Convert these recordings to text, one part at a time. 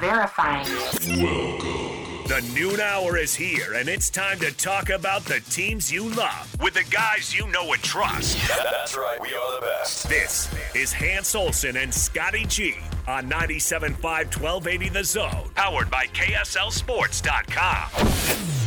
Verifying. Welcome. The noon hour is here, and it's time to talk about the teams you love with the guys you know and trust. That's right, we are the best. This is Hans Olsen and Scotty G on 97.5 1280 The Zone, powered by KSLSports.com.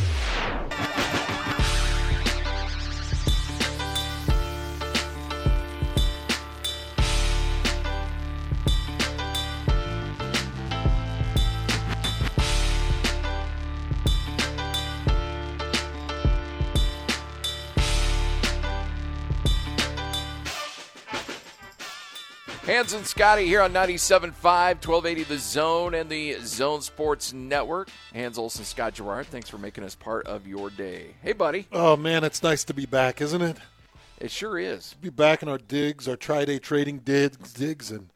Hans and Scotty here on 97.5, 1280 The Zone and the Zone Sports Network. Hans Olsen, Scott Garrard, thanks for making us part of your day. Hey, buddy. Oh, man, it's nice to be back, isn't it? It sure is. Be back in our digs, our tri day trading digs, digs, and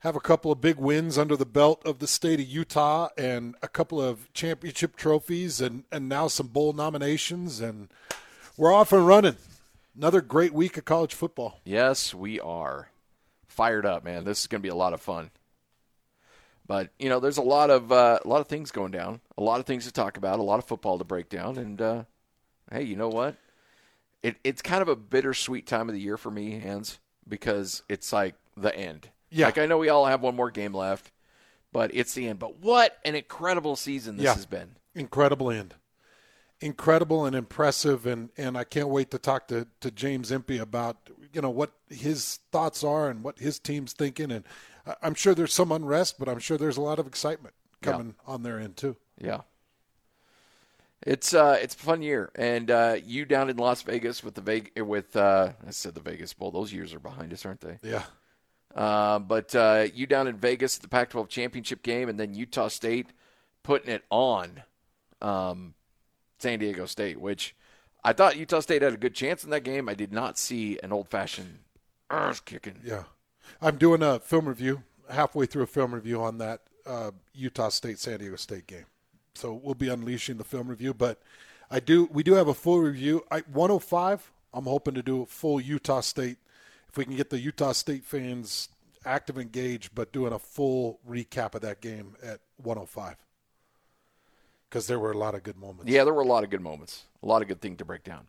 have a couple of big wins under the belt of the state of Utah and a couple of championship trophies and, and now some bowl nominations. And we're off and running. Another great week of college football. Yes, we are fired up, man. This is going to be a lot of fun. But you know, there's a lot of uh, a lot of things going down, a lot of things to talk about, a lot of football to break down, and uh, hey, you know what? It, it's kind of a bittersweet time of the year for me, Hans, because it's like the end. Yeah. Like I know we all have one more game left, but it's the end. But what an incredible season this Yeah. has been. Incredible end. Incredible and impressive, and, and I can't wait to talk to, to James Empey about you know what his thoughts are and what his team's thinking, and I'm sure there's some unrest, but I'm sure there's a lot of excitement Yeah. coming on their end too. Yeah. It's uh it's a fun year, and uh, you down in Las Vegas with the Vegas with uh, I said the Vegas Bowl. Those years are behind us, aren't they? Yeah, Uh, but uh, you down in Vegas at the Pac-12 championship game, and then Utah State putting it on um, San Diego State, which I thought Utah State had a good chance in that game. I did not see an old-fashioned arse kicking. yeah. I'm doing a film review halfway through a film review on that uh, Utah State San Diego State game, so we'll be unleashing the film review. But I do we do have a full review. I 105. I'm hoping to do a full Utah State if we can get the Utah State fans active, engaged, but doing a full recap of that game at 105 because there were a lot of good moments. Yeah, there were a lot of good moments, a lot of good things to break down.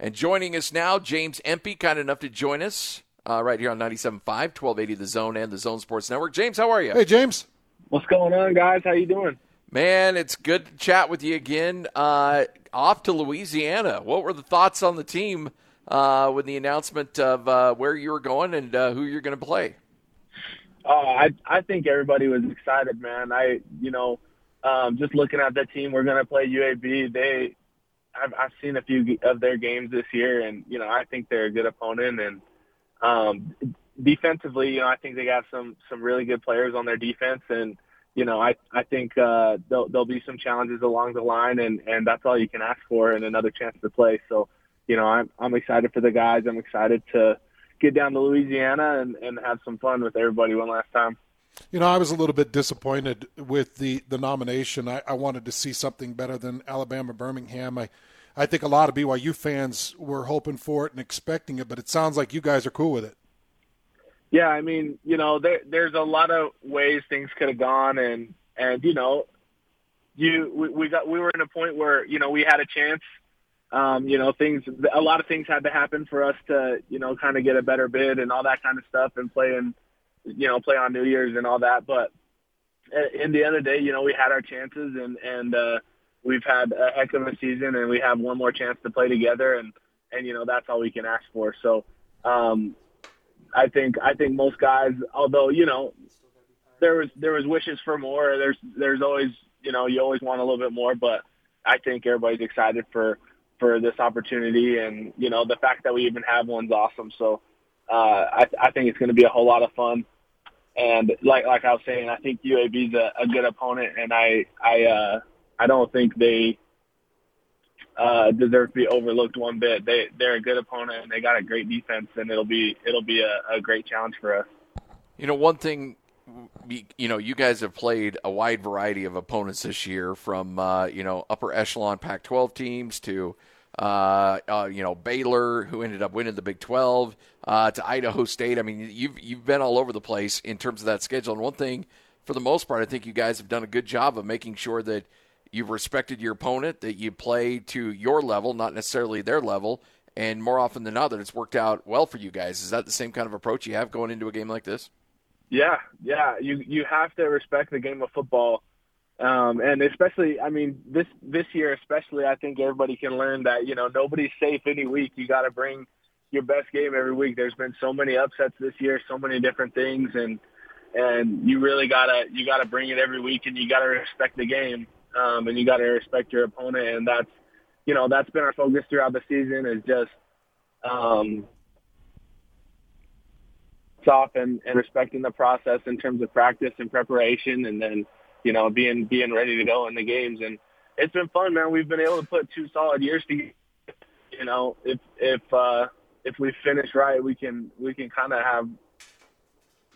And joining us now, James Empey, kind enough to join us uh, right here on 97.5, 1280 The Zone and the Zone Sports Network. James, how are you? Hey James. What's going on, guys? How you doing? Man, it's good to chat with you again. Uh, off to Louisiana. What were the thoughts on the team uh, with the announcement of uh, where you were going and uh, who you're going to play? Oh, I I think everybody was excited, man. I you know, um, just looking at that team, we're gonna play UAB. They, I've I've seen a few of their games this year, and you know, I think they're a good opponent. And um, defensively, you know, I think they got some some really good players on their defense, and you know, I I think uh, there'll there'll be some challenges along the line, and and that's all you can ask for, and another chance to play. So, you know, I'm I'm excited for the guys. I'm excited to get down to Louisiana and, and have some fun with everybody one last time. You know, I was a little bit disappointed with the, the nomination. I, I wanted to see something better than Alabama Birmingham. I, I think a lot of BYU fans were hoping for it and expecting it, but it sounds like you guys are cool with it. Yeah, I mean, you know, there there's a lot of ways things could have gone, and and you know, you we, we got we were in a point where you know we had a chance. Um, you know, things a lot of things had to happen for us to you know kind of get a better bid and all that kind of stuff, and play in you know play on New Year's and all that. But in the end of the day, you know, we had our chances, and and uh, we've had a heck of a season, and we have one more chance to play together, and and you know that's all we can ask for. So. Um, I think I think most guys, although you know, there was there was wishes for more. There's there's always you know you always want a little bit more, but I think everybody's excited for for this opportunity, and you know the fact that we even have one's awesome. So uh, I I think it's going to be a whole lot of fun. And like like I was saying, I think UAB's a, a good opponent, and I I uh, I don't think they uh, deserve to be overlooked one bit. They they're a good opponent and they got a great defense, and it'll be it'll be a, a great challenge for us. You know, one thing, you- you know, you guys have played a wide variety of opponents this year, from uh, you know upper echelon Pac-12 teams to uh, uh, you know Baylor, who ended up winning the Big 12, uh, to Idaho State. I mean, you've you've been all over the place in terms of that schedule. And one thing for the most part, I think you guys have done a good job of making sure that you've respected your opponent, that you play to your level, not necessarily their level, and more often than not, that it's worked out well for you guys. Is that the same kind of approach you have going into a game like this? Yeah, yeah. You you have to respect the game of football, um, and especially, I mean, this this year especially, I think everybody can learn that you know nobody's safe any week. You got to bring your best game every week. There's been so many upsets this year, so many different things, and and you really gotta you gotta bring it every week, and you gotta respect the game, um, and you gotta respect your opponent, and that's you know that's been our focus throughout the season is just um, off and, and respecting the process in terms of practice and preparation, and then you know being being ready to go in the games. And it's been fun, man. We've been able to put two solid years together. You know, if if uh, if we finish right, we can we can kind of have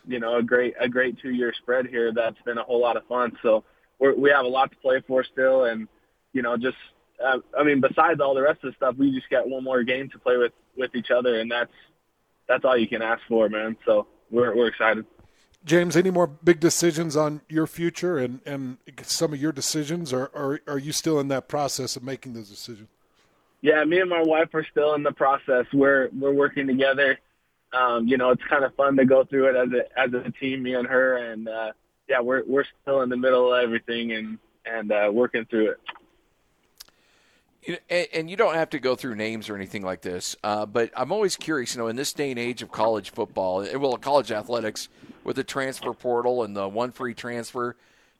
you know a great a great two year spread here. That's been a whole lot of fun. So we're, we have a lot to play for still, and you know just uh, I mean besides all the rest of the stuff, we just got one more game to play with with each other, and that's that's all you can ask for, man. So we're we're excited. James, any more big decisions on your future and, and some of your decisions, or, or are you still in that process of making those decisions? Yeah, me and my wife are still in the process. We're we're working together. Um, you know, it's kind of fun to go through it as a as a team, me and her, and uh, yeah, we're we're still in the middle of everything and and uh, working through it. And you don't have to go through names or anything like this, uh, but I'm always curious. You know, in this day and age of college football, eh, well, college athletics, with the transfer portal and the one free transfer,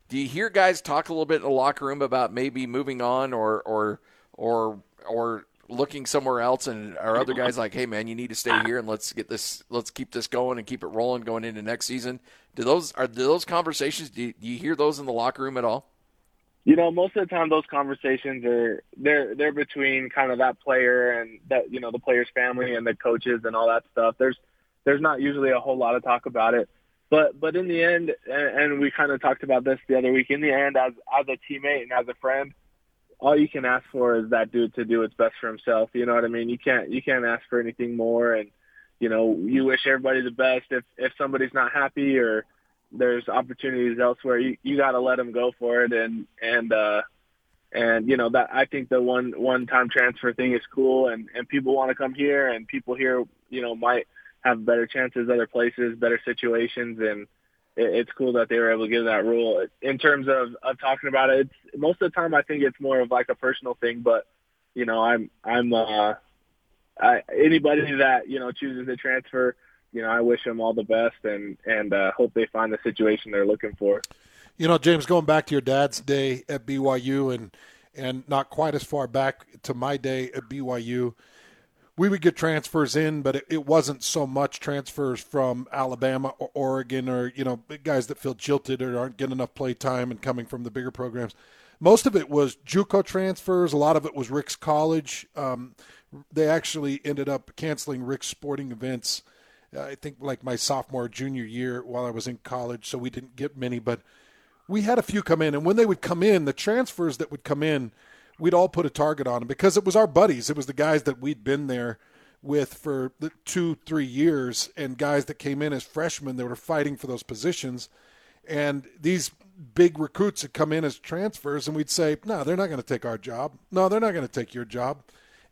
do you hear guys talk a little bit in the locker room about maybe moving on or or or or looking somewhere else and are other guys like hey man you need to stay here and let's get this let's keep this going and keep it rolling going into next season do those are do those conversations do you, do you hear those in the locker room at all you know most of the time those conversations are they're they're between kind of that player and that you know the player's family and the coaches and all that stuff there's there's not usually a whole lot of talk about it but but in the end and, and we kind of talked about this the other week in the end as as a teammate and as a friend all you can ask for is that dude to do what's best for himself. You know what I mean? You can't you can't ask for anything more. And you know, you wish everybody the best. If if somebody's not happy or there's opportunities elsewhere, you you got to let them go for it. And and uh, and you know that I think the one one time transfer thing is cool. And and people want to come here, and people here, you know, might have better chances other places, better situations, and it's cool that they were able to give that rule. In terms of, of talking about it, it's, most of the time I think it's more of like a personal thing. But you know, I'm I'm uh, I, anybody that you know chooses to transfer, you know, I wish them all the best and and uh, hope they find the situation they're looking for. You know, James, going back to your dad's day at BYU and and not quite as far back to my day at BYU we would get transfers in, but it, it, wasn't so much transfers from Alabama or Oregon or you know guys that feel jilted or aren't getting enough play time and coming from the bigger programs. Most of it was JUCO transfers. A lot of it was Ricks College. Um, they actually ended up canceling Ricks sporting events. I think like my sophomore junior year while I was in college, so we didn't get many, but we had a few come in. And when they would come in, the transfers that would come in we'd all put a target on them because it was our buddies. It was the guys that we'd been there with for two, three years, and guys that came in as freshmen that were fighting for those positions. And these big recruits had come in as transfers, and we'd say, "No, they're not going to take our job. No, they're not going to take your job."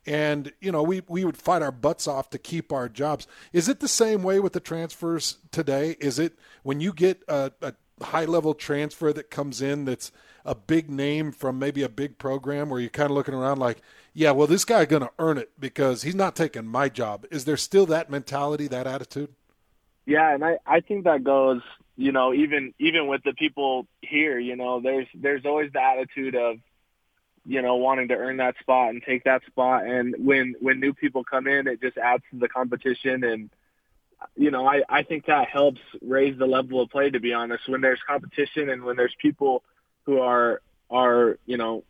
And you know, we we would fight our butts off to keep our jobs. Is it the same way with the transfers today? Is it when you get a, a high level transfer that comes in that's a big name from maybe a big program where you're kind of looking around like, yeah, well, this guy's going to earn it because he's not taking my job. Is there still that mentality, that attitude? Yeah, and I I think that goes, you know, even even with the people here, you know, there's there's always the attitude of, you know, wanting to earn that spot and take that spot, and when when new people come in, it just adds to the competition and you know, I, I think that helps raise the level of play, to be honest. When there's competition and when there's people who are are you know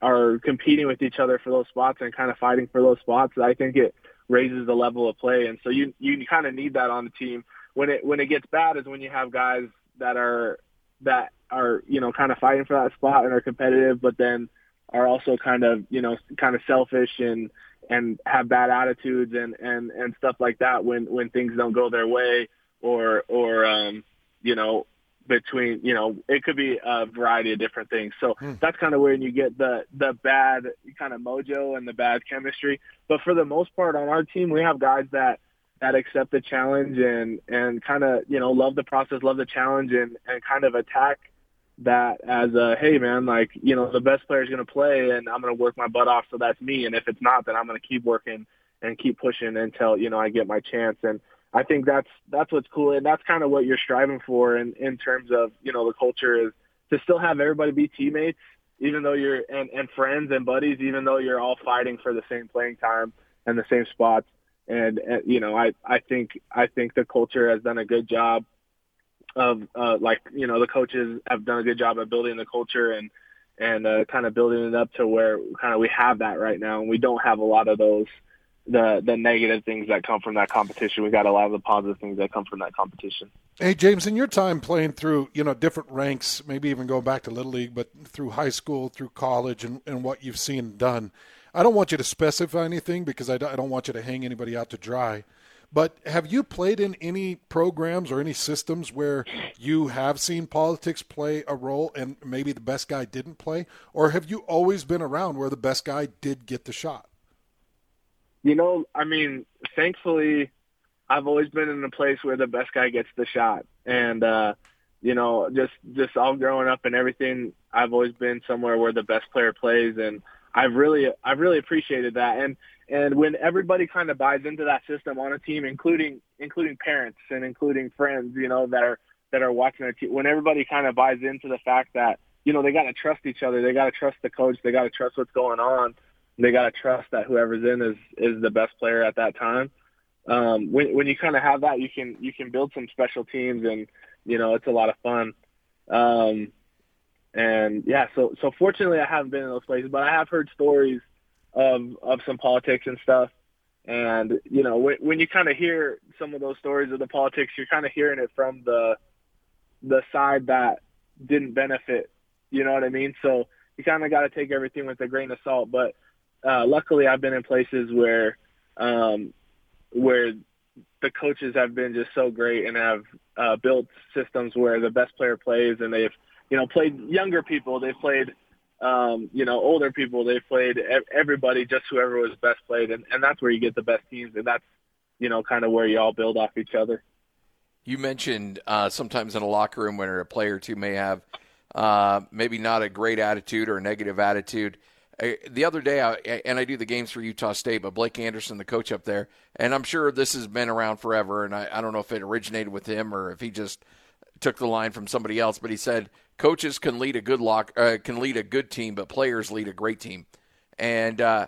are competing with each other for those spots and kind of fighting for those spots. I think it raises the level of play, and so you you kind of need that on the team. When it when it gets bad is when you have guys that are that are you know kind of fighting for that spot and are competitive, but then are also kind of you know kind of selfish and and have bad attitudes and and and stuff like that when when things don't go their way or or um you know between you know it could be a variety of different things. So that's kind of where you get the the bad kind of mojo and the bad chemistry. But for the most part on our team we have guys that that accept the challenge and and kind of you know love the process love the challenge and and kind of attack that as a hey man like you know the best player is going to play and i'm going to work my butt off so that's me. And if it's not then i'm going to keep working and keep pushing until you know i get my chance. And I think that's that's what's cool, and that's kind of what you're striving for in in terms of you know the culture is to still have everybody be teammates, even though you're and and friends and buddies, even though you're all fighting for the same playing time and the same spots. And, and you know, I I think I think the culture has done a good job of uh, like you know the coaches have done a good job of building the culture and and uh, kind of building it up to where kind of we have that right now, and we don't have a lot of those the the negative things that come from that competition. We got a lot of the positive things that come from that competition. Hey James, in your time playing through you know different ranks, maybe even going back to little league, but through high school, through college, and, and what you've seen done, I don't want you to specify anything because I don't, I don't want you to hang anybody out to dry. But have you played in any programs or any systems where you have seen politics play a role and maybe the best guy didn't play? Or have you always been around where the best guy did get the shot? You know, I mean, thankfully, I've always been in a place where the best guy gets the shot, and uh, you know, just just all growing up and everything, I've always been somewhere where the best player plays, and I've really I've really appreciated that. And and when everybody kind of buys into that system on a team, including including parents and including friends, you know, that are that are watching their team, when everybody kind of buys into the fact that you know they got to trust each other, they got to trust the coach, they got to trust what's going on they got to trust that whoever's in is is the best player at that time. Um, when when you kind of have that, you can you can build some special teams, and you know it's a lot of fun. Um, and yeah, so so fortunately, I haven't been in those places, but I have heard stories of of some politics and stuff. And you know, when, when you kind of hear some of those stories of the politics, you're kind of hearing it from the the side that didn't benefit. You know what I mean? So you kind of got to take everything with a grain of salt. But uh, luckily I've been in places where um, where the coaches have been just so great and have uh, built systems where the best player plays and they've you know played younger people. They've played um, you know older people. They've played everybody just whoever was best played. And, and that's where you get the best teams. And that's you know kind of where you all build off each other. You mentioned uh, sometimes in a locker room when a player or two may have uh, maybe not a great attitude or a negative attitude. The other day, I, and I do the games for Utah State, but Blake Anderson, the coach up there, and I'm sure this has been around forever, and I, I don't know if it originated with him or if he just took the line from somebody else, but he said coaches can lead a good lock, uh, can lead a good team, but players lead a great team, and uh,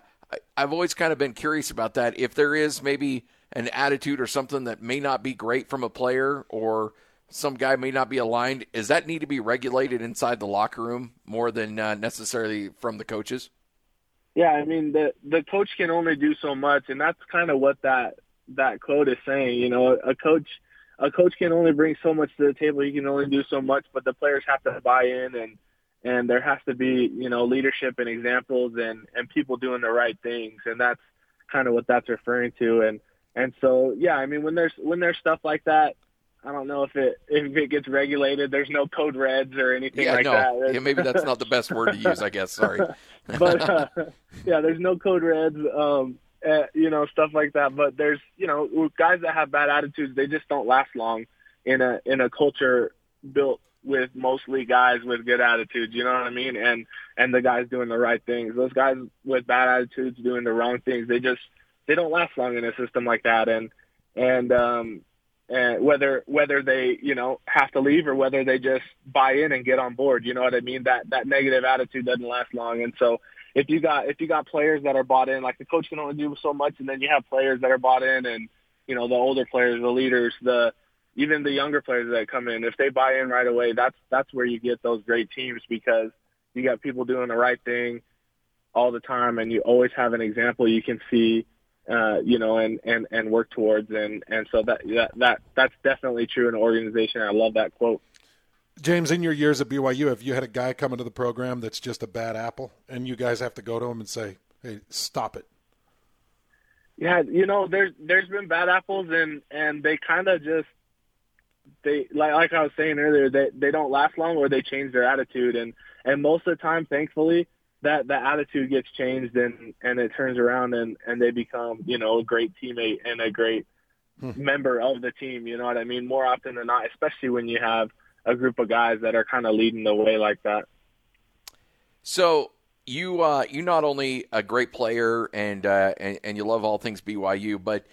I've always kind of been curious about that. If there is maybe an attitude or something that may not be great from a player or some guy may not be aligned, does that need to be regulated inside the locker room more than uh, necessarily from the coaches? Yeah, I mean the the coach can only do so much, and that's kind of what that that quote is saying. You know, a coach a coach can only bring so much to the table. He can only do so much, but the players have to buy in, and and there has to be you know leadership and examples, and and people doing the right things, and that's kind of what that's referring to. And and so yeah, I mean when there's when there's stuff like that, I don't know if it if it gets regulated. There's no code reds or anything yeah, like no. that. Yeah, maybe that's not the best word to use. I guess. Sorry. but uh, yeah, there's no code reds. Um, uh, you know stuff like that. But there's you know guys that have bad attitudes. They just don't last long in a in a culture built with mostly guys with good attitudes. You know what I mean? And and the guys doing the right things. Those guys with bad attitudes doing the wrong things. They just they don't last long in a system like that. And and um and whether whether they you know have to leave or whether they just buy in and get on board you know what i mean that that negative attitude doesn't last long and so if you got if you got players that are bought in like the coach can only do so much and then you have players that are bought in and you know the older players the leaders the even the younger players that come in if they buy in right away that's that's where you get those great teams because you got people doing the right thing all the time and you always have an example you can see uh, you know, and, and, and work towards. And, and so that, that, that, that's definitely true in an organization. I love that quote. James, in your years at BYU, have you had a guy come into the program that's just a bad apple and you guys have to go to him and say, Hey, stop it. Yeah. You know, there's, there's been bad apples and, and they kind of just, they like like I was saying earlier, they they don't last long or they change their attitude and and most of the time, thankfully, that that attitude gets changed and and it turns around and and they become you know a great teammate and a great hmm. member of the team. You know what I mean? More often than not, especially when you have a group of guys that are kind of leading the way like that. So you uh, you not only a great player and, uh, and and you love all things BYU, but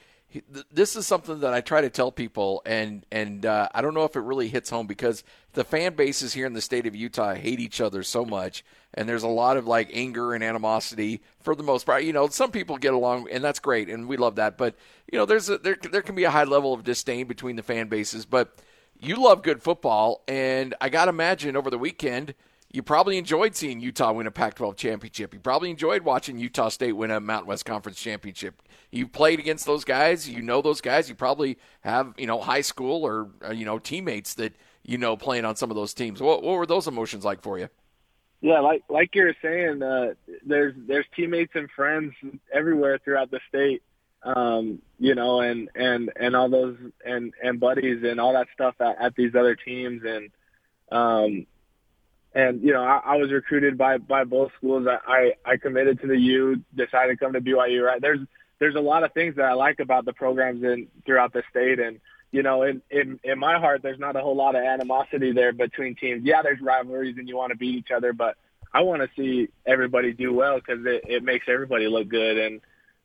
this is something that I try to tell people, and and uh, I don't know if it really hits home because the fan bases here in the state of Utah hate each other so much, and there's a lot of like anger and animosity for the most part. You know, some people get along, and that's great, and we love that. But you know, there's a, there there can be a high level of disdain between the fan bases. But you love good football, and I got to imagine over the weekend you probably enjoyed seeing Utah win a Pac 12 championship. You probably enjoyed watching Utah State win a Mountain West Conference championship. You played against those guys. You know those guys. You probably have, you know, high school or, uh, you know, teammates that you know playing on some of those teams. What, what were those emotions like for you? Yeah, like like you're saying, uh, there's there's teammates and friends everywhere throughout the state, um, you know, and and and all those and and buddies and all that stuff at, at these other teams, and um, and you know I, I was recruited by by both schools. I, I I committed to the U, decided to come to BYU. Right there's there's a lot of things that I like about the programs in throughout the state, and you know in in in my heart there's not a whole lot of animosity there between teams. Yeah, there's rivalries and you want to beat each other, but I want to see everybody do well because it, it makes everybody look good and.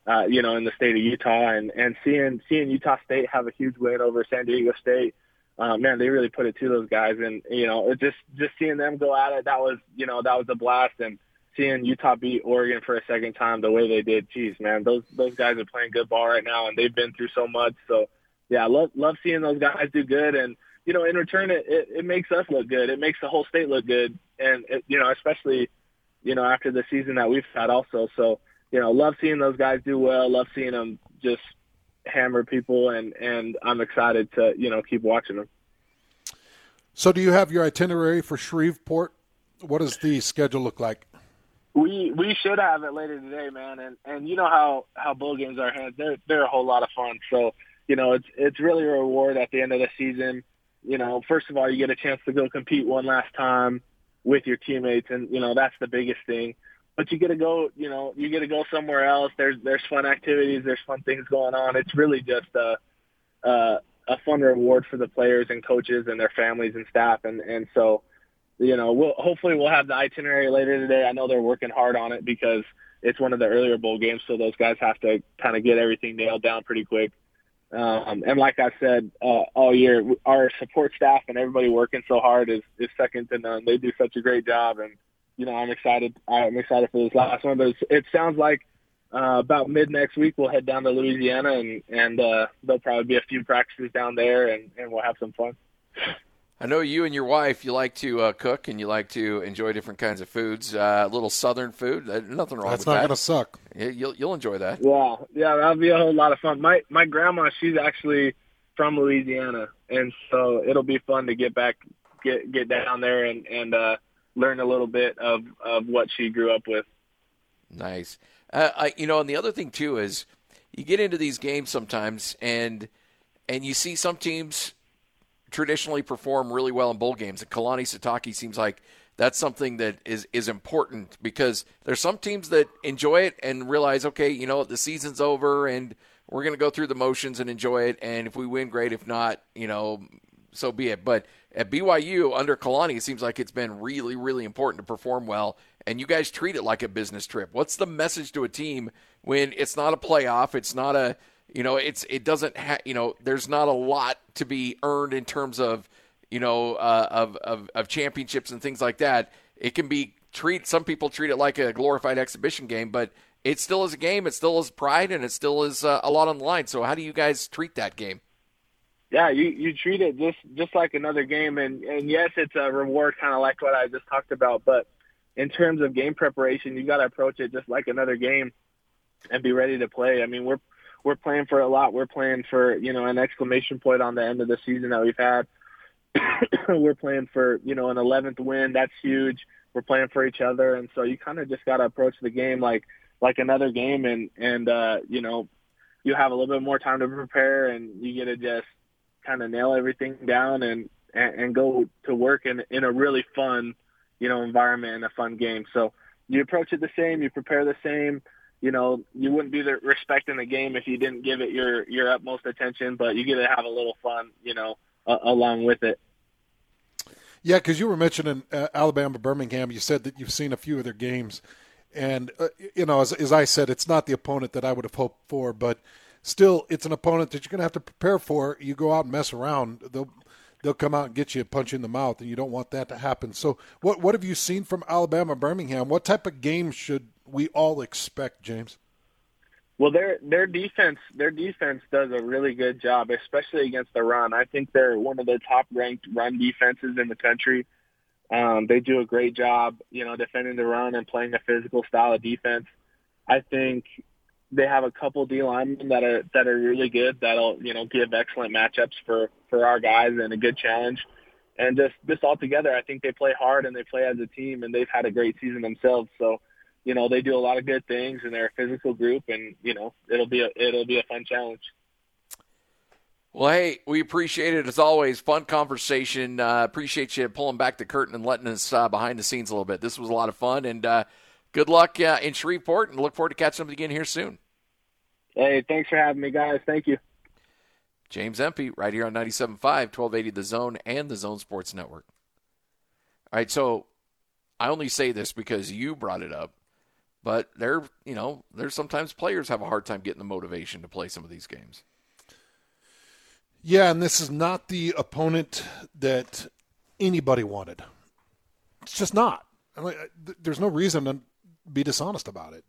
Uh, you know, in the state of Utah, and and seeing seeing Utah State have a huge win over San Diego State, uh, man, they really put it to those guys, and you know, it just just seeing them go at it, that was you know that was a blast, and seeing Utah beat Oregon for a second time the way they did, geez, man, those those guys are playing good ball right now, and they've been through so much. So, yeah, love love seeing those guys do good, and you know, in return, it, it it makes us look good. It makes the whole state look good, and it, you know, especially you know after the season that we've had also. So, you know, love seeing those guys do well. Love seeing them just hammer people, and and I'm excited to you know keep watching them. So, do you have your itinerary for Shreveport? What does the schedule look like? We we should have it later today, man. And and you know how how bowl games are, they're they're a whole lot of fun. So you know it's it's really a reward at the end of the season. You know, first of all, you get a chance to go compete one last time with your teammates, and you know that's the biggest thing but you get to go, you know, you get to go somewhere else. There's there's fun activities, there's fun things going on. It's really just a a, a fun reward for the players and coaches and their families and staff, and and so, you know, we'll hopefully we'll have the itinerary later today. I know they're working hard on it because it's one of the earlier bowl games, so those guys have to kind of get everything nailed down pretty quick. Um, and like I said uh, all year, our support staff and everybody working so hard is, is second to none. They do such a great job, and you know, I'm excited. I'm excited for this last one. But it sounds like uh, about mid next week we'll head down to Louisiana, and and uh, there'll probably be a few practices down there, and and we'll have some fun. I know you and your wife, you like to uh, cook and you like to enjoy different kinds of foods. Uh, a little southern food, uh, nothing wrong That's with that. That's not going to suck. You'll you'll enjoy that. Yeah, yeah, that'll be a whole lot of fun. My my grandma, she's actually from Louisiana, and so it'll be fun to get back, get get down there and and uh, learn a little bit of of what she grew up with. Nice. Uh, I, you know, and the other thing too is you get into these games sometimes, and and you see some teams traditionally perform really well in bowl games. And Kalani Sitake seems like that's something that is is important because there's some teams that enjoy it and realize, okay, you know, the season's over and we're going to go through the motions and enjoy it. And if we win, great. If not, you know, so be it. But at BYU under Kalani, it seems like it's been really, really important to perform well, and you guys treat it like a business trip. What's the message to a team when it's not a playoff? It's not a, you know, it's it doesn't have, you know, there's not a lot to be earned in terms of, you know, uh, of, of of championships and things like that. It can be treat some people treat it like a glorified exhibition game, but it still is a game. It still is pride, and it still is uh, a lot on the line. So, how do you guys treat that game? Yeah, you you treat it just just like another game, and and yes, it's a reward, kind of like what I just talked about. But in terms of game preparation, you got to approach it just like another game, and be ready to play. I mean, we're we're playing for a lot. We're playing for you know an exclamation point on the end of the season that we've had. we're playing for you know an 11th win. That's huge. We're playing for each other, and so you kind of just got to approach the game like like another game, and and uh, you know you have a little bit more time to prepare, and you get to just kind of nail everything down and, and and go to work in in a really fun, you know, environment and a fun game. So you approach it the same, you prepare the same. You know, you wouldn't be respecting the game if you didn't give it your your utmost attention, but you get to have a little fun, you know, uh, along with it. Yeah, because you were mentioning uh, Alabama Birmingham. You said that you've seen a few of their games, and uh, you know, as, as I said, it's not the opponent that I would have hoped for, but still, it's an opponent that you're going to have to prepare for. You go out and mess around, they'll they'll come out and get you a punch in the mouth, and you don't want that to happen. So, what what have you seen from Alabama Birmingham? What type of game should we all expect, James? Well, their their defense their defense does a really good job, especially against the run. I think they're one of the top ranked run defenses in the country. Um, they do a great job, you know, defending the run and playing a physical style of defense. I think they have a couple D linemen that are that are really good. That'll you know give excellent matchups for for our guys and a good challenge. And just this all together, I think they play hard and they play as a team, and they've had a great season themselves. So you know they do a lot of good things and they're a physical group and you know it'll be a it'll be a fun challenge well hey we appreciate it as always fun conversation uh, appreciate you pulling back the curtain and letting us uh, behind the scenes a little bit this was a lot of fun and uh, good luck uh, in shreveport and look forward to catching up again here soon hey thanks for having me guys thank you james empey right here on 97.5 1280 the zone and the zone sports network all right so i only say this because you brought it up but they're, you know, there's sometimes players have a hard time getting the motivation to play some of these games. Yeah, and this is not the opponent that anybody wanted. It's just not. There's no reason to be dishonest about it.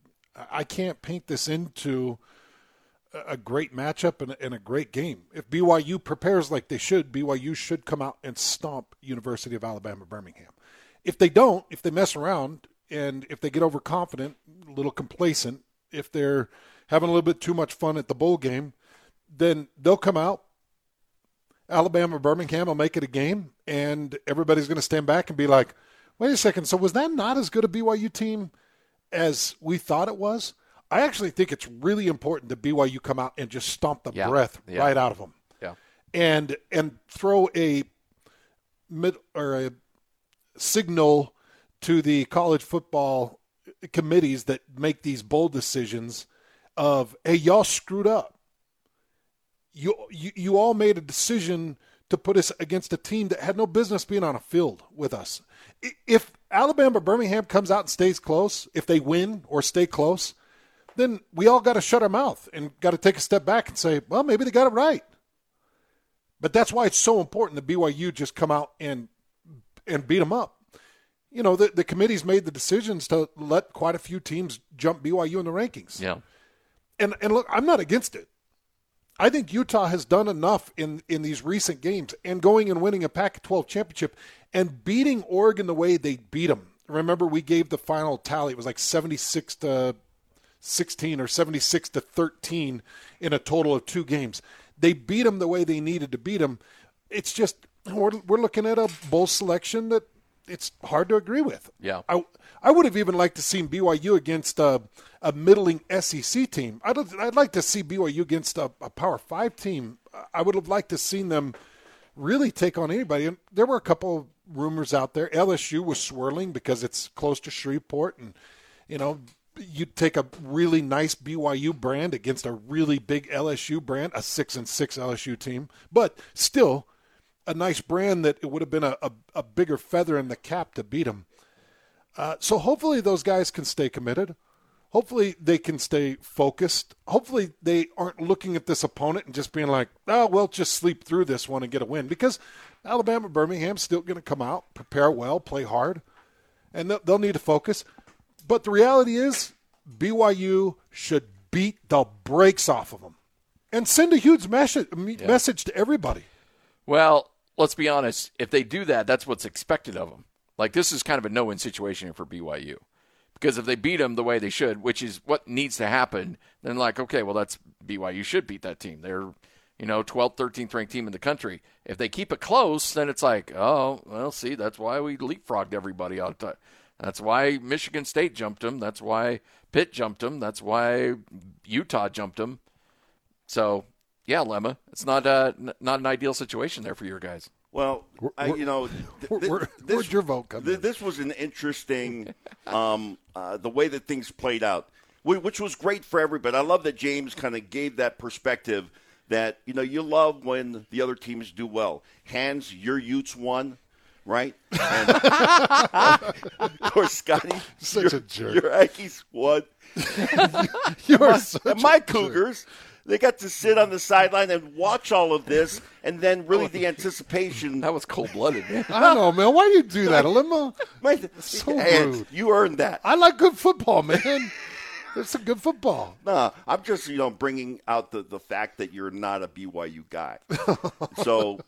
I can't paint this into a great matchup and a great game. If BYU prepares like they should, BYU should come out and stomp University of Alabama Birmingham. If they don't, if they mess around, and if they get overconfident, a little complacent, if they're having a little bit too much fun at the bowl game, then they'll come out. Alabama Birmingham will make it a game, and everybody's going to stand back and be like, wait a second, so was that not as good a BYU team as we thought it was? I actually think it's really important that BYU come out and just stomp the yeah. breath yeah. right out of them. Yeah. And and throw a mid or a signal to the college football committees that make these bold decisions of hey y'all screwed up you, you you all made a decision to put us against a team that had no business being on a field with us if alabama birmingham comes out and stays close if they win or stay close then we all got to shut our mouth and got to take a step back and say well maybe they got it right but that's why it's so important that byu just come out and and beat them up you know, the, the committee's made the decisions to let quite a few teams jump BYU in the rankings. Yeah. And and look, I'm not against it. I think Utah has done enough in, in these recent games and going and winning a Pac 12 championship and beating Oregon the way they beat them. Remember, we gave the final tally. It was like 76 to 16 or 76 to 13 in a total of two games. They beat them the way they needed to beat them. It's just, we're, we're looking at a bowl selection that it's hard to agree with. Yeah. I, I would have even liked to see BYU against a, a middling SEC team. I'd, I'd like to see BYU against a, a Power Five team. I would have liked to seen them really take on anybody. And there were a couple of rumors out there. LSU was swirling because it's close to Shreveport, and you know you take a really nice BYU brand against a really big LSU brand, a six and six LSU team, but still a nice brand that it would have been a, a, a bigger feather in the cap to beat them. Uh, so hopefully those guys can stay committed. Hopefully they can stay focused. Hopefully they aren't looking at this opponent and just being like, "Oh, we'll just sleep through this one and get a win." Because Alabama Birmingham's still going to come out, prepare well, play hard, and they'll, they'll need to focus. But the reality is, BYU should beat the brakes off of them and send a huge message yeah. message to everybody. Well, let's be honest, if they do that, that's what's expected of them. Like this is kind of a no-win situation for BYU. Because if they beat them the way they should, which is what needs to happen, then like, okay, well that's BYU should beat that team. They're, you know, 12th, 13th ranked team in the country. If they keep it close, then it's like, oh, well, see, that's why we leapfrogged everybody out. That's why Michigan State jumped them. That's why Pitt jumped them. That's why Utah jumped them. So Yeah, Lemma. It's not uh, n- not an ideal situation there for your guys. Well, I, you know, th- th- where- this, where'd your vote come th- in? This was an interesting, um, uh, the way that things played out, which was great for everybody. I love that James kind of gave that perspective that you know you love when the other teams do well. Hans, your Utes won. Right, and of course, Scotty, Such your, a jerk. Your Aggies won. You're such And a my jerk. Cougars, they got to sit on the mm-hmm. sideline and watch all of this, and then really the anticipation. That was cold blooded, man. I don't know, man. Why do you do that, Limo? My, So and rude. You earned that. I like good football, man. It's some good football. Nah, I'm just you know bringing out the, the fact that you're not a BYU guy. so,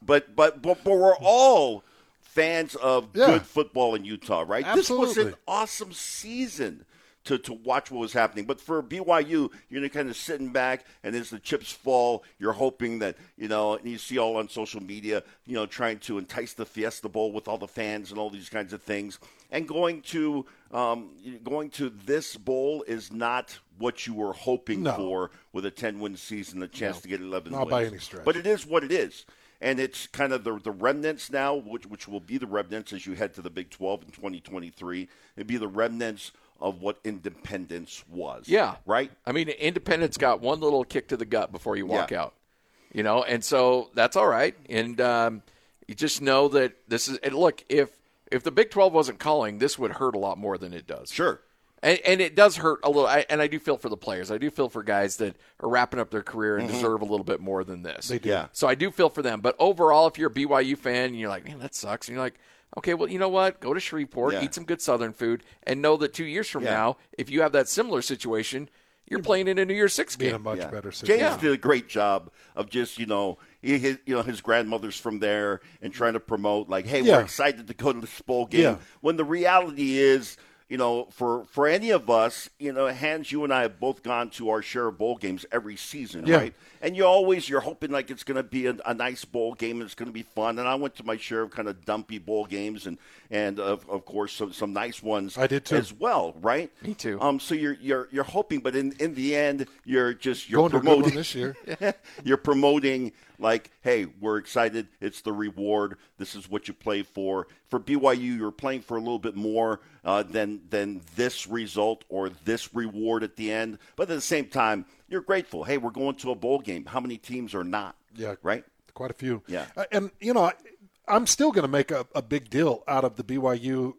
but but but, but we're all fans of Yeah. good football in Utah, right? Absolutely. This was an awesome season. To, to watch what was happening, but for BYU, you're kind of sitting back, and as the chips fall, you're hoping that you know. And you see all on social media, you know, trying to entice the Fiesta Bowl with all the fans and all these kinds of things. And going to um, going to this bowl is not what you were hoping No. for with a 10 win season, a chance to get 11 Not wins. by any stretch. But it is what it is. And it's kind of the, the remnants now, which, which will be the remnants as you head to the Big 12 in 2023. It'd be the remnants of what independence was. Yeah. Right? I mean, Independence got one little kick to the gut before you walk Yeah. out, you know, and so that's all right. And um, you just know that this is. And look, if if the Big Twelve wasn't calling, this would hurt a lot more than it does. Sure. And, and it does hurt a little. I, and I do feel for the players. I do feel for guys that are wrapping up their career and deserve a little bit more than this. They do. Yeah. So I do feel for them. But overall, if you're a BYU fan and you're like, man, that sucks, and you're like, okay, well, you know what? Go to Shreveport, Yeah. eat some good Southern food, and know that two years from Yeah. now, if you have that similar situation, you're playing in a New Year's Six Be in a game. much Yeah. better James did a great job of just you know his you know his grandmother's from there and trying to promote like hey Yeah. we're excited to go to this bowl game Yeah. when the reality is you know for for any of us you know Hans you and I have both gone to our share of bowl games every season Yeah. right and you always you're hoping like it's going to be a, a nice bowl game and it's going to be fun and I went to my share of kind of dumpy bowl games and and of, of course some some nice ones I did too. as well right Me too. um so you're you're you're hoping but in in the end you're just you're Going to promoting one this year. you're promoting like, hey, we're excited. It's the reward. This is what you play for. For BYU, you're playing for a little bit more uh, than than this result or this reward at the end. But at the same time, you're grateful. Hey, we're going to a bowl game. How many teams are not? Yeah. Right. Quite a few. Yeah. Uh, And, you know, I- I'm still going to make a, a big deal out of the BYU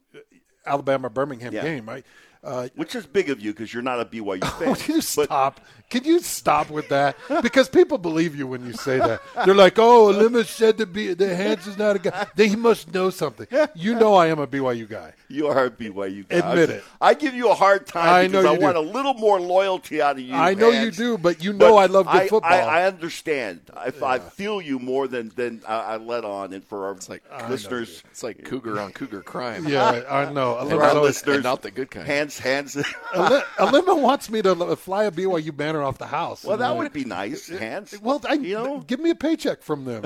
Alabama Birmingham Yeah. game, right? Uh, Which is big of you because you're not a BYU fan. Would you But- stop? Can you stop with that? Because people believe you when you say that. They're like, "Oh, Limit said to be the Hans is not a guy. Then he must know something." You know, I am a BYU guy. You are a BYU guy. Admit it. I give you a hard time I because know I you do. want a little more loyalty out of you. I know you Vance. do, but you know I love good I, football. I, I understand. I, I feel you more than than I, I let on, and for our like- listeners, It's like cougar on cougar crime. yeah, I know. for our Alima, listeners, and not the good kind. Hans, Hans. Wants me to fly a BYU banner off the house. well, that uh, would be nice. Hans. Well, I, you know. give me a paycheck from them.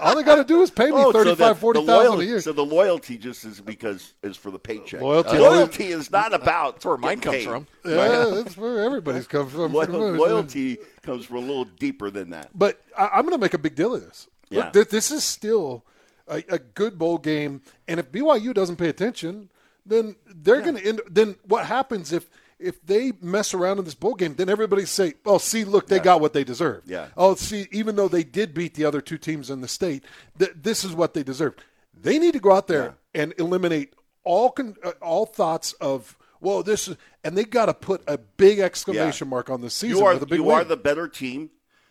All they got to do is pay me Oh, so thirty-five, the- forty the a year. So the loyalty just is because is for the paycheck. Loyalty- loyalty is not about That's where mine comes paid. from. yeah, that's where everybody's come from. Loy- pretty much. loyalty comes from a little deeper than that. But I, I'm going to make a big deal of this. Yeah. Look, th- this is still a, a good bowl game, and if BYU doesn't pay attention, then they're going to end. Then what happens if if they mess around in this bowl game? Then everybody say, "Oh, see, look, they got what they deserved." Yeah. Oh, see, even though they did beat the other two teams in the state, th- this is what they deserved. They need to go out there and eliminate all con- uh, all thoughts of. Well, this is, and they got to put a big exclamation mark on the season you are with a big you win. are the better team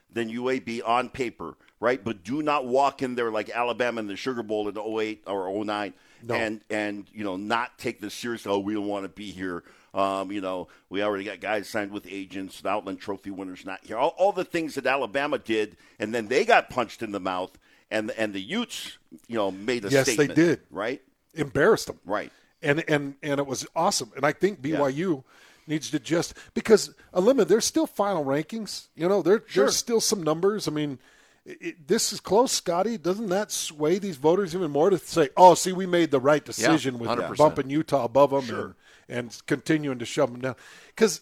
than UAB on paper, right? But do not walk in there like Alabama in the Sugar Bowl in 08 or 09 and and you know not take this seriously. Oh, we don't want to be here. Um, you know, we already got guys signed with agents. The Outland Trophy winners not here. All, all the things that Alabama did, and then they got punched in the mouth, and and the Utes, you know, made a Yes, they did. Right, embarrassed them. right. and and and it was awesome. And I think BYU needs to just because Alima, there's still final rankings. You know, there there's still some numbers. I mean, it, this is close, Scotty. Doesn't that sway these voters even more to say, "Oh, see, we made the right decision with 100%. bumping Utah above them and, and continuing to shove them down"? Because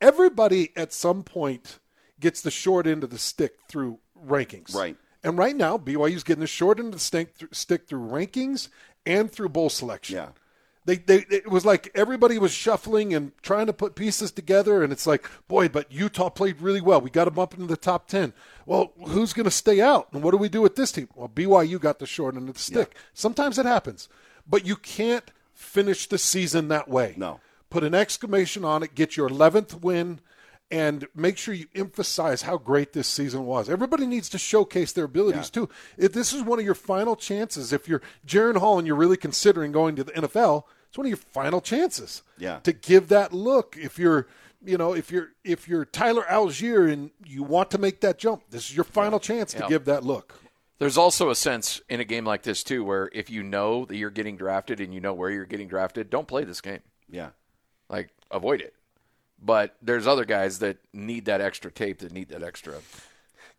everybody at some point gets the short end of the stick through rankings. Right. And right now, BYU's getting the short end of the stick, stick through rankings and through bowl selection. Yeah. They, they, it was like everybody was shuffling and trying to put pieces together, and it's like, boy, but Utah played really well. We got them up into the top ten. Well, who's going to stay out, and what do we do with this team? Well, BYU got the short end of the stick. Sometimes it happens, but you can't finish the season that way. No. Put an exclamation on it. Get your eleventh win and make sure you emphasize how great this season was. Everybody needs to showcase their abilities too. If this is one of your final chances, if you're Jaren Hall and you're really considering going to the NFL, it's one of your final chances. Yeah. To give that look. If you're you know, if you're if you're Tyler Allgeier and you want to make that jump, this is your final chance to Yeah. give that look. There's also a sense in a game like this too, where if you know that you're getting drafted and you know where you're getting drafted, don't play this game. Yeah. Like avoid it. But there's other guys that need that extra tape, that need that extra.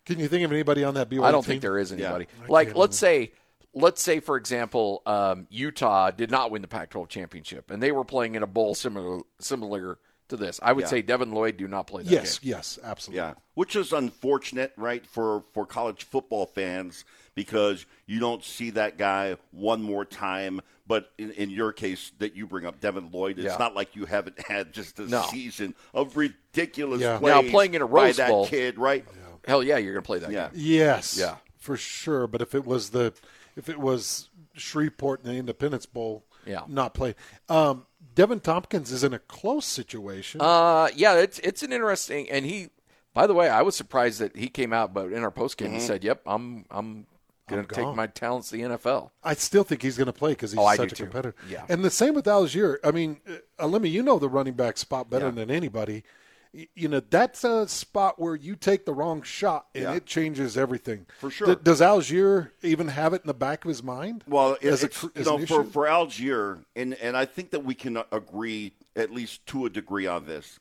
Can you think of anybody on that BYU team? I don't team? think there is Yeah. anybody. Like let's say, let's say for example, um, Utah did not win the Pac-12 championship, and they were playing in a bowl similar similar to this. I would Yeah. say Devin Lloyd do not play that Yes, game. yes, absolutely. Yeah, which is unfortunate, right, for for college football fans because you don't see that guy one more time. But in, in your case, that you bring up, Devin Lloyd, it's Yeah. not like you haven't had just a No. season of ridiculous Yeah. plays Now, playing in a by Rose that Bowl- kid, right? Hell yeah, you're gonna play that Yeah. game. Yes. Yeah. For sure. But if it was the if it was Shreveport in the Independence Bowl, Yeah. not played. Um, Devin Tompkins is in a close situation. Uh, yeah, it's it's an interesting. And he, by the way, I was surprised that he came out, but in our post game, he said, "Yep, I'm I'm gonna take my talents to the NFL." I still think he's going to play because he's Oh, such a too. competitor. Yeah. And the same with Allgeier. I mean, uh, Alimi, you know the running back spot better Yeah. than anybody. You know that's a spot where you take the wrong shot and Yeah. it changes everything. For sure. D- does Allgeier even have it in the back of his mind? Well, it- as a it's, tr- you as for, for Allgeier, and, and I think that we can agree at least to a degree on this.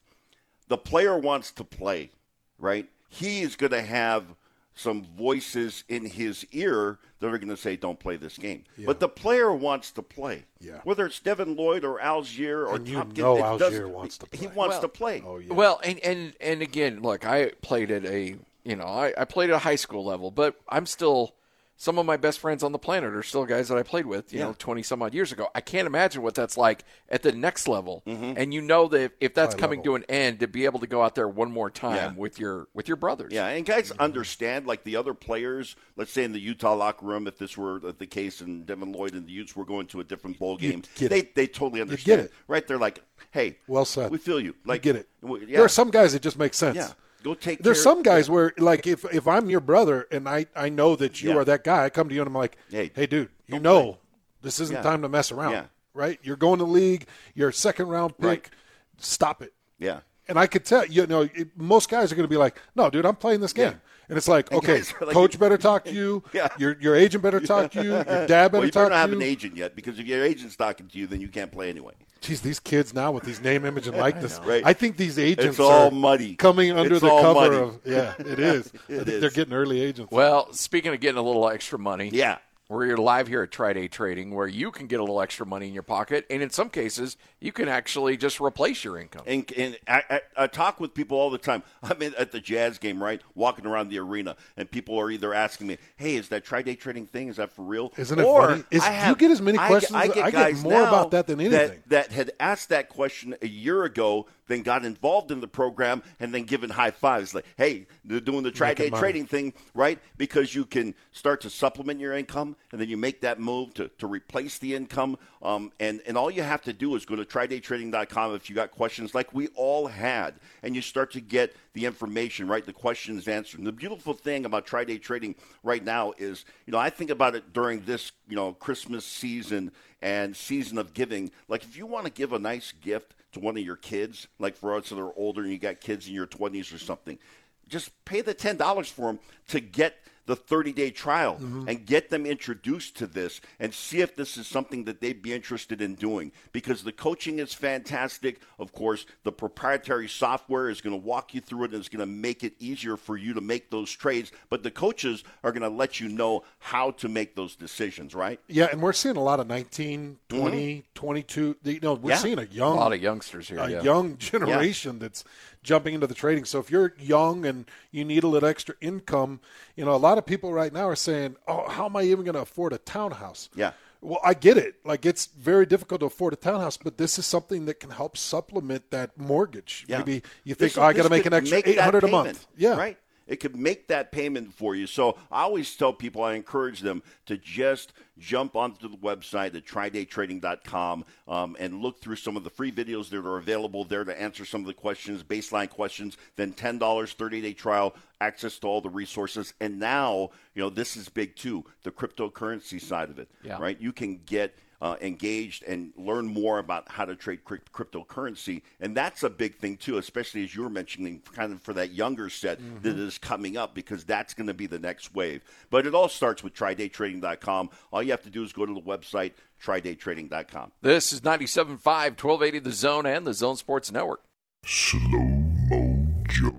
The player wants to play, right? He is going to have some voices in his ear that are going to say, "Don't play this game." But the player wants to play. Yeah. Whether it's Devin Lloyd or Allgeier or And you Tompkins, know it Allgeier doesn't- wants to play. He wants Well- to play. oh yeah. Well, and and and again, look, I played at a you know I, I played at a high school level, but I'm still some of my best friends on the planet are still guys that I played with, you know, twenty some odd years ago. I can't imagine what that's like at the next level, mm-hmm. and you know that if, that's High coming level. to an end, to be able to go out there one more time Yeah. with your with your brothers. Yeah, and guys mm-hmm. understand like the other players. Let's say in the Utah locker room, if this were uh, the case, and Devin Lloyd and the Utes were going to a different bowl game, they they totally understand Get it. right? They're like, "Hey, Well said. We feel you. Like, get it. w- There are some guys that just make sense. Yeah, take. There's some guys where, like, if if I'm your brother and I I know that you Yeah. are that guy, I come to you and I'm like, Hey, hey, dude, you know, play. this isn't Yeah. time to mess around, Yeah. right? You're going to league, you're a second round pick, Right. stop it. Yeah, And I could tell, you know, it, most guys are going to be like, no, dude, I'm playing this game. Yeah. And it's like, And okay, like- coach better talk to you. Yeah. Your your agent better talk to you. Your dad better well, you talk better not have an agent yet because if your agent's talking to you, then you can't play anyway. Geez, these kids now with these name, image, and likeness. Right. I think these agents It's all are muddy. coming under It's the all cover muddy. of. Yeah, it is. I think is. they're getting early agents. Well, speaking of getting a little extra money, Yeah. We're live here at Tri Day Trading, where you can get a little extra money in your pocket, and in some cases, you can actually just replace your income. And, and I, I, I talk with people all the time. I'm in, at the Jazz game, right? Walking around the arena, and people are either asking me, "Hey, is that tri-day trading thing? Is that for real?" Isn't it or funny? Is- I do you get as many I questions? I get, I get guys more now about that than anything. That, that had asked that question a year ago, then got involved in the program, and then given high fives like, "Hey, they're doing the tri-day trading thing, right?" Because you can start to supplement your income, and then you make that move to, to replace the income. Um, and, and all you have to do is go to tridaytrading.com if you got questions like we all had, and you start to get the information, right? The questions answered. And the beautiful thing about Tri-Day Trading right now is, you know, I think about it during this, you know, Christmas season and season of giving. Like if you want to give a nice gift to one of your kids, like for us that are older and you got kids in your 20s or something, just pay the $10 for them to get the 30 day trial mm-hmm. and get them introduced to this and see if this is something that they'd be interested in doing because the coaching is fantastic. Of course, the proprietary software is going to walk you through it and it's going to make it easier for you to make those trades. But the coaches are going to let you know how to make those decisions, right? Yeah, and we're seeing a lot of 19, mm-hmm. 20, 22. You know, we're Yeah. seeing a young, A lot of youngsters here. a yeah. young generation that's jumping into the trading. So if you're young and you need a little extra income, you know, a lot of people right now are saying, "Oh, how am I even going to afford a townhouse?" Yeah. Well, I get it. Like it's very difficult to afford a townhouse, but this is something that can help supplement that mortgage. Yeah. Maybe you think, This- oh, I got to make an extra eight hundred a month. Yeah, Right. It could make that payment for you. So I always tell people, I encourage them to just jump onto the website at tridaytrading.com um, and look through some of the free videos that are available there to answer some of the questions, baseline questions. Then $10, 30 day trial, access to all the resources. And now, you know, this is big too the cryptocurrency side of it. Yeah. Right. You can get uh, engaged and learn more about how to trade crypt- cryptocurrency. And that's a big thing, too, especially as you were mentioning, kind of for that younger set that is coming up, because that's going to be the next wave. But it all starts with tridaytrading.com. All you have to do is go to the website, tridaytrading.com. This is 97.5, 1280 The Zone and the Zone Sports Network. Slow Mo Joe.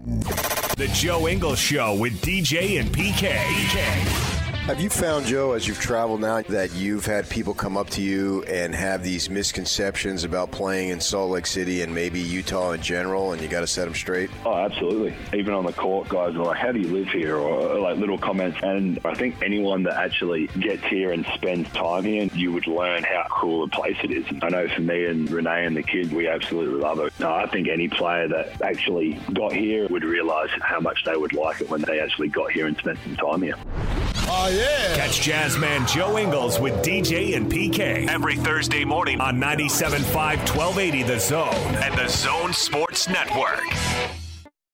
The Joe Ingles Show with DJ and PK. Have you found, Joe, as you've traveled now, that you've had people come up to you and have these misconceptions about playing in Salt Lake City and maybe Utah in general, and you got to set them straight? Oh, absolutely. Even on the court, guys are like, how do you live here? Or uh, like little comments. And I think anyone that actually gets here and spends time here, you would learn how cool a place it is. I know for me and Renae and the kids, we absolutely love it. No, I think any player that actually got here would realize how much they would like it when they actually got here and spent some time here. Oh, Catch Jazzman Joe Ingles with DJ and PK every Thursday morning on 97.5 1280 The Zone and The Zone Sports Network.